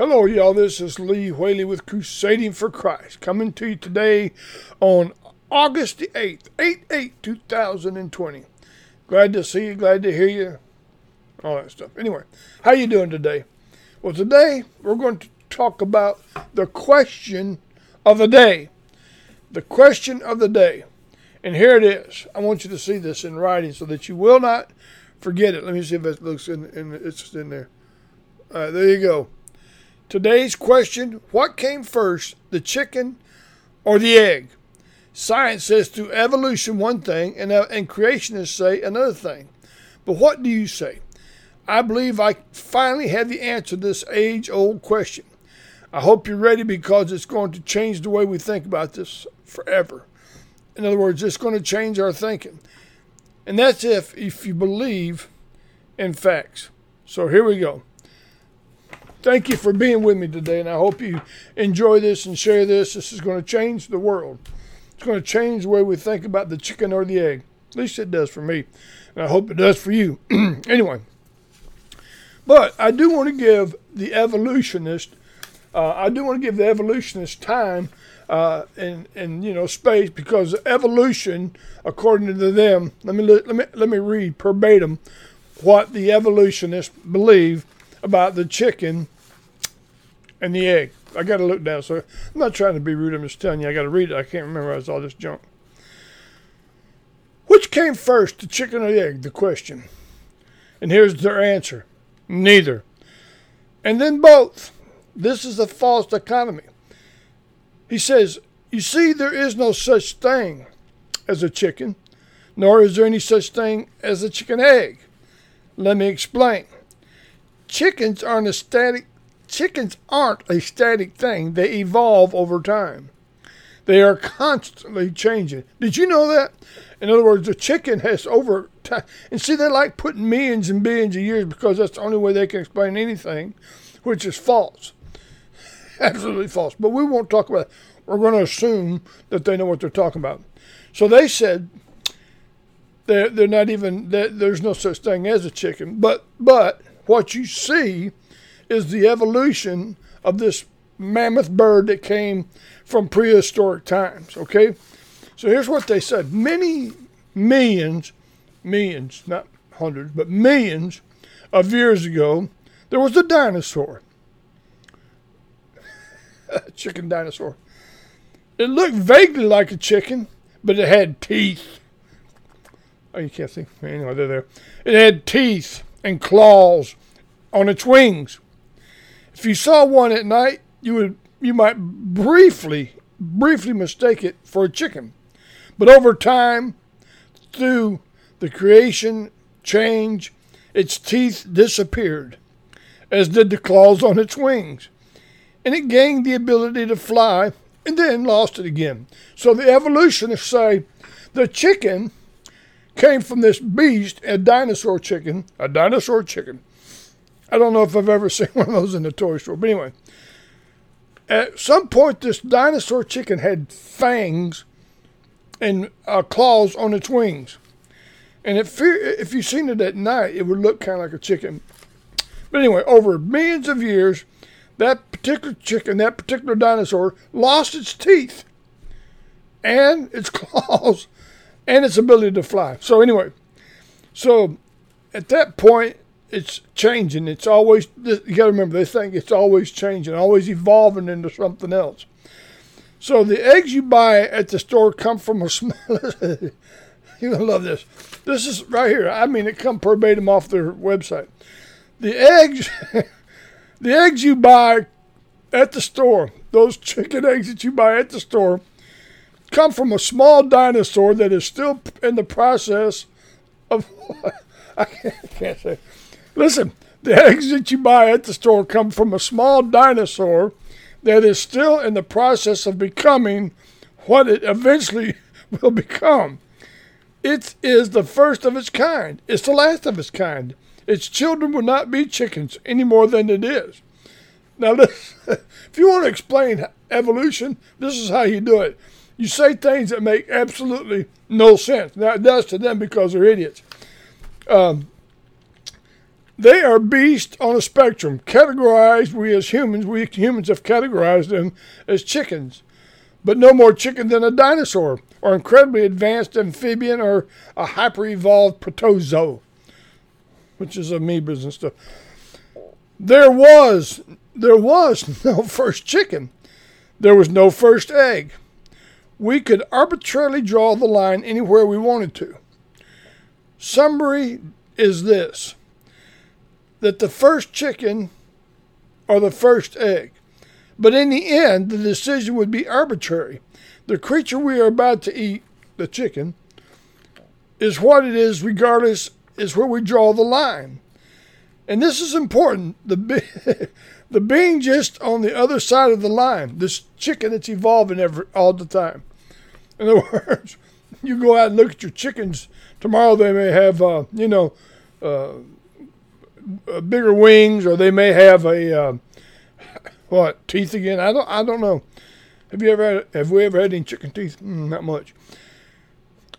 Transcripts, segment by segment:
Hello, y'all. This is Lee Whaley with Crusading for Christ, coming to you today on August the 8th, 8 8 2020. Glad to see you, glad to hear you, all that stuff. Anyway, how you doing today? Well, today we're going to talk about the question of the day. The question of the day. And here it is. I want you to see this in writing so that you will not forget it. Let me see if it looks in, in it's in there. All right, there you go. Today's question What came first, the chicken or the egg? Science says through evolution one thing, and, uh, and creationists say another thing. But what do you say? I believe I finally have the answer to this age old question. I hope you're ready because it's going to change the way we think about this forever. In other words, it's going to change our thinking. And that's if if you believe in facts. So here we go thank you for being with me today, and I hope you enjoy this and share this. This is going to change the world. It's going to change the way we think about the chicken or the egg. At least it does for me, and I hope it does for you. anyway, but I do want to give the evolutionist, uh, I do want to give the evolutionist time uh, and and you know space because evolution, according to them, let me let me let me read verbatim what the evolutionists believe about the chicken and the egg. I got to look down. So I'm not trying to be rude. I'm just telling you. I got to read it. I can't remember. I all this junk. Which came first, the chicken or the egg? The question. And here's their answer: neither. And then both. This is a false dichotomy. He says, "You see, there is no such thing as a chicken, nor is there any such thing as a chicken egg." Let me explain chickens aren't a static chickens aren't a static thing. They evolve over time. They are constantly changing. Did you know that? In other words, the chicken has over time. And see, they like putting millions and billions of years because that's the only way they can explain anything, which is false. Absolutely false. But we won't talk about. We're going to assume that they know what they're talking about. So they said they're, they're not even, they're, there's no such thing as a chicken. But, but, what you see is the evolution of this mammoth bird that came from prehistoric times. Okay? So here's what they said many millions, millions, not hundreds, but millions of years ago, there was a dinosaur. a chicken dinosaur. It looked vaguely like a chicken, but it had teeth. Oh, you can't see. Anyway, they're there. It had teeth and claws on its wings. If you saw one at night, you would you might briefly briefly mistake it for a chicken. But over time, through the creation change, its teeth disappeared, as did the claws on its wings. And it gained the ability to fly and then lost it again. So the evolutionists say the chicken came from this beast, a dinosaur chicken, a dinosaur chicken. I don't know if I've ever seen one of those in the toy store, but anyway. At some point, this dinosaur chicken had fangs and uh, claws on its wings. And if, if you've seen it at night, it would look kind of like a chicken. But anyway, over millions of years, that particular chicken, that particular dinosaur, lost its teeth and its claws and its ability to fly. So anyway, so at that point, it's changing. It's always you got to remember they think it's always changing, always evolving into something else. So the eggs you buy at the store come from a small. You're gonna love this. This is right here. I mean, it come verbatim off their website. The eggs, the eggs you buy at the store, those chicken eggs that you buy at the store, come from a small dinosaur that is still in the process of. I can't, can't say. Listen, the eggs that you buy at the store come from a small dinosaur that is still in the process of becoming what it eventually will become. It is the first of its kind. It's the last of its kind. Its children will not be chickens any more than it is. Now, if you want to explain evolution, this is how you do it. You say things that make absolutely no sense. Now, it does to them because they're idiots. Um, They are beasts on a spectrum, categorized. We as humans, we humans have categorized them as chickens, but no more chicken than a dinosaur, or incredibly advanced amphibian, or a hyper evolved protozoa, which is amoebas and stuff. There was, there was no first chicken. There was no first egg. We could arbitrarily draw the line anywhere we wanted to. Summary is this that the first chicken or the first egg. But in the end, the decision would be arbitrary. The creature we are about to eat, the chicken, is what it is, regardless, is where we draw the line. And this is important. The, the being just on the other side of the line, this chicken that's evolving every, all the time. In other words, you go out and look at your chickens tomorrow. They may have, uh, you know, uh, uh, bigger wings, or they may have a uh, what teeth again. I don't. I don't know. Have you ever had, have we ever had any chicken teeth? Mm, not much.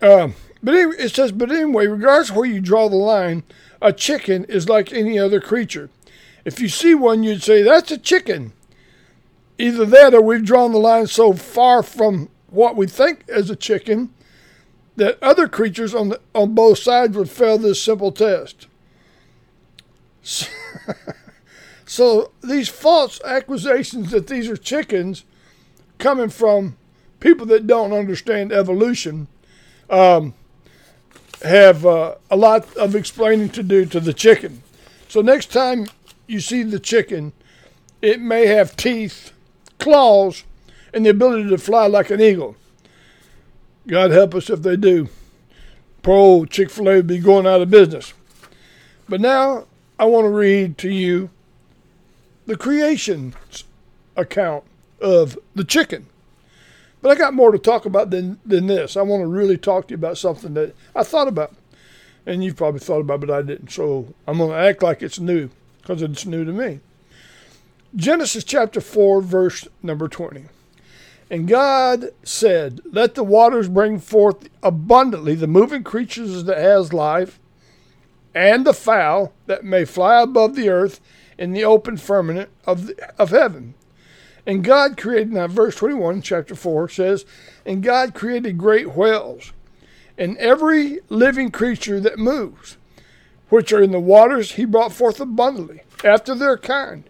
Um, but anyway, it says, but anyway, regardless of where you draw the line, a chicken is like any other creature. If you see one, you'd say that's a chicken. Either that, or we've drawn the line so far from what we think is a chicken that other creatures on the, on both sides would fail this simple test. So, so these false accusations that these are chickens coming from people that don't understand evolution um, have uh, a lot of explaining to do to the chicken. So next time you see the chicken, it may have teeth, claws, and the ability to fly like an eagle. God help us if they do. Poor old Chick fil A would be going out of business. But now I want to read to you the creation account of the chicken. But I got more to talk about than, than this. I want to really talk to you about something that I thought about. And you've probably thought about, but I didn't. So I'm going to act like it's new because it's new to me. Genesis chapter 4, verse number 20. And God said, Let the waters bring forth abundantly the moving creatures that has life, and the fowl that may fly above the earth in the open firmament of, the, of heaven. And God created, now verse 21, chapter 4 says, And God created great whales, and every living creature that moves, which are in the waters, he brought forth abundantly, after their kind.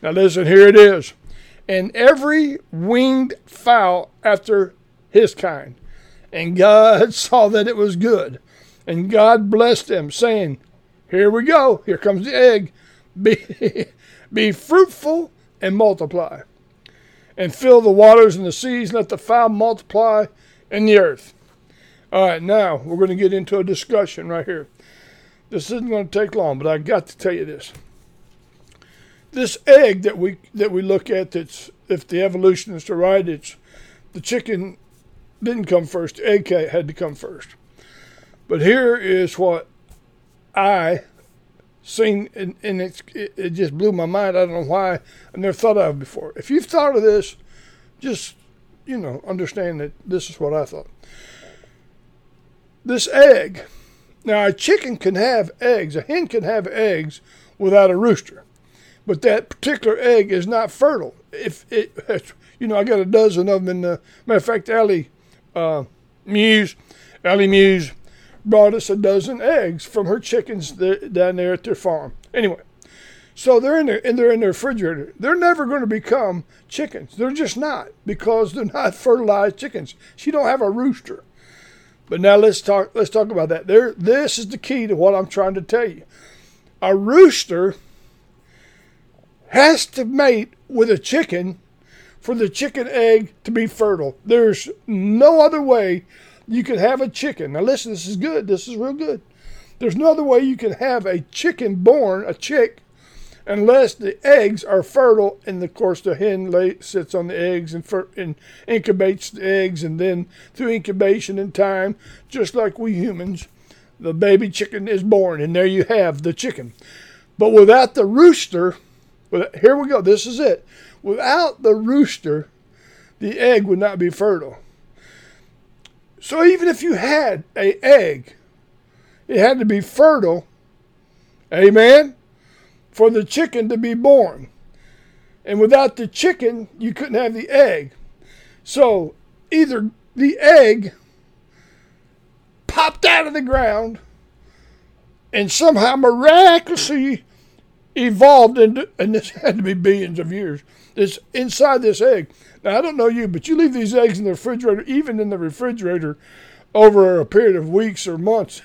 Now listen, here it is and every winged fowl after his kind. And God saw that it was good. And God blessed them, saying, Here we go. Here comes the egg. Be, be fruitful and multiply. And fill the waters and the seas. Let the fowl multiply in the earth. All right, now we're going to get into a discussion right here. This isn't going to take long, but I got to tell you this this egg that we that we look at that's if the evolutionists are right it's the chicken didn't come first the egg had to come first. But here is what i seen and, and it, it just blew my mind. I don't know why. I never thought of it before. If you've thought of this just you know understand that this is what i thought. This egg now a chicken can have eggs a hen can have eggs without a rooster but that particular egg is not fertile. If it, you know, I got a dozen of them in the matter of fact, Allie uh, Muse, Allie Muse brought us a dozen eggs from her chickens down there at their farm. Anyway, so they're in there and they're in their refrigerator. They're never going to become chickens. They're just not because they're not fertilized chickens. She don't have a rooster. But now let's talk. Let's talk about that. There, this is the key to what I'm trying to tell you. A rooster has to mate with a chicken for the chicken egg to be fertile. There's no other way you could have a chicken. Now, listen, this is good. This is real good. There's no other way you can have a chicken born, a chick, unless the eggs are fertile. And of course, the hen lay, sits on the eggs and, fer- and incubates the eggs. And then through incubation and time, just like we humans, the baby chicken is born. And there you have the chicken. But without the rooster, here we go. This is it. Without the rooster, the egg would not be fertile. So even if you had a egg, it had to be fertile. Amen. for the chicken to be born. And without the chicken, you couldn't have the egg. So either the egg popped out of the ground and somehow miraculously evolved into, and this had to be billions of years, this inside this egg. Now, I don't know you, but you leave these eggs in the refrigerator, even in the refrigerator, over a period of weeks or months.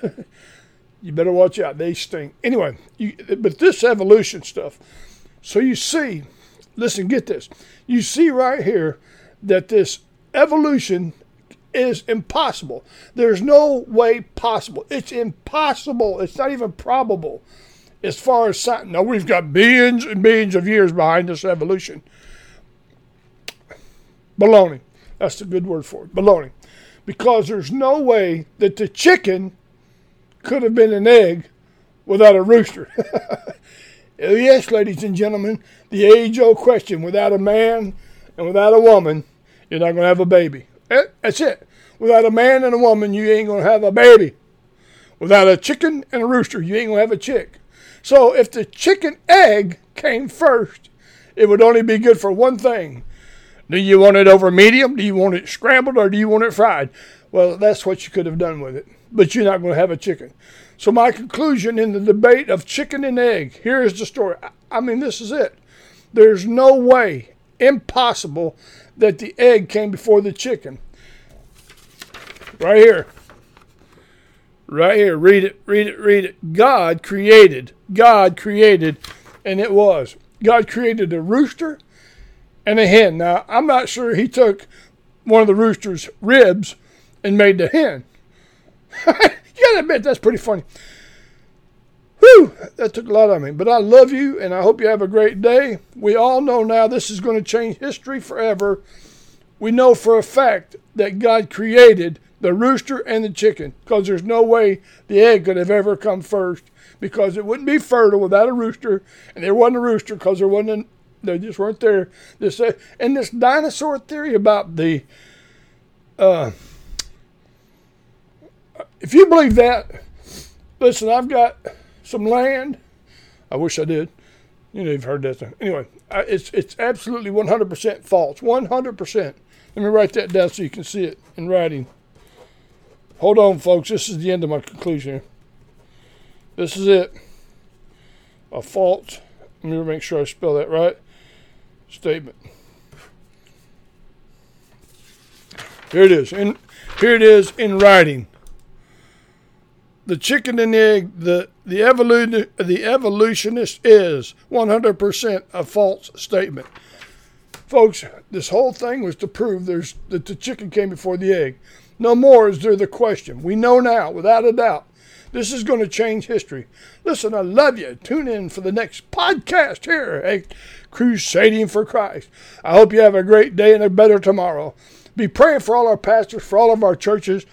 you better watch out. They stink. Anyway, you, but this evolution stuff. So you see, listen, get this. You see right here that this evolution is impossible. There's no way possible. It's impossible. It's not even probable as far as science. Now, we've got billions and billions of years behind this evolution. Baloney. That's the good word for it. Baloney. Because there's no way that the chicken could have been an egg without a rooster. yes, ladies and gentlemen, the age old question without a man and without a woman, you're not going to have a baby. Eh, that's it. Without a man and a woman, you ain't going to have a baby. Without a chicken and a rooster, you ain't going to have a chick. So if the chicken egg came first, it would only be good for one thing. Do you want it over medium? Do you want it scrambled or do you want it fried? Well, that's what you could have done with it. But you're not going to have a chicken. So my conclusion in the debate of chicken and egg, here is the story. I mean, this is it. There's no way, impossible, that the egg came before the chicken. Right here. Right here. Read it, read it, read it. God created. God created, and it was. God created a rooster and a hen. Now, I'm not sure he took one of the rooster's ribs and made the hen. you gotta admit, that's pretty funny. Whew, that took a lot out of me. But I love you, and I hope you have a great day. We all know now this is going to change history forever. We know for a fact that God created the rooster and the chicken because there's no way the egg could have ever come first because it wouldn't be fertile without a rooster, and there wasn't a rooster because there wasn't. A, they just weren't there. This uh, and this dinosaur theory about the. Uh, if you believe that, listen, I've got some land. I wish I did. You know, you've heard that. Thing. Anyway, I, it's it's absolutely 100% false. 100%. Let me write that down so you can see it in writing. Hold on, folks. This is the end of my conclusion. This is it. A false. Let me make sure I spell that right. Statement. Here it is. In here it is in writing. The chicken and egg. The the evolution the evolutionist is 100% a false statement. Folks, this whole thing was to prove there's that the chicken came before the egg. No more is there the question. We know now, without a doubt, this is going to change history. Listen, I love you. Tune in for the next podcast here at Crusading for Christ. I hope you have a great day and a better tomorrow. Be praying for all our pastors, for all of our churches.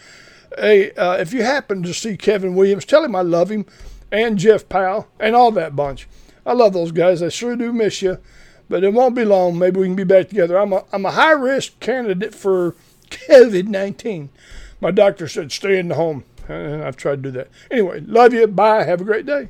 Hey, uh, if you happen to see Kevin Williams, tell him I love him, and Jeff Powell, and all that bunch. I love those guys. I sure do miss you, but it won't be long. Maybe we can be back together. I'm a, I'm a high risk candidate for COVID 19. My doctor said stay in the home, I've tried to do that. Anyway, love you. Bye. Have a great day.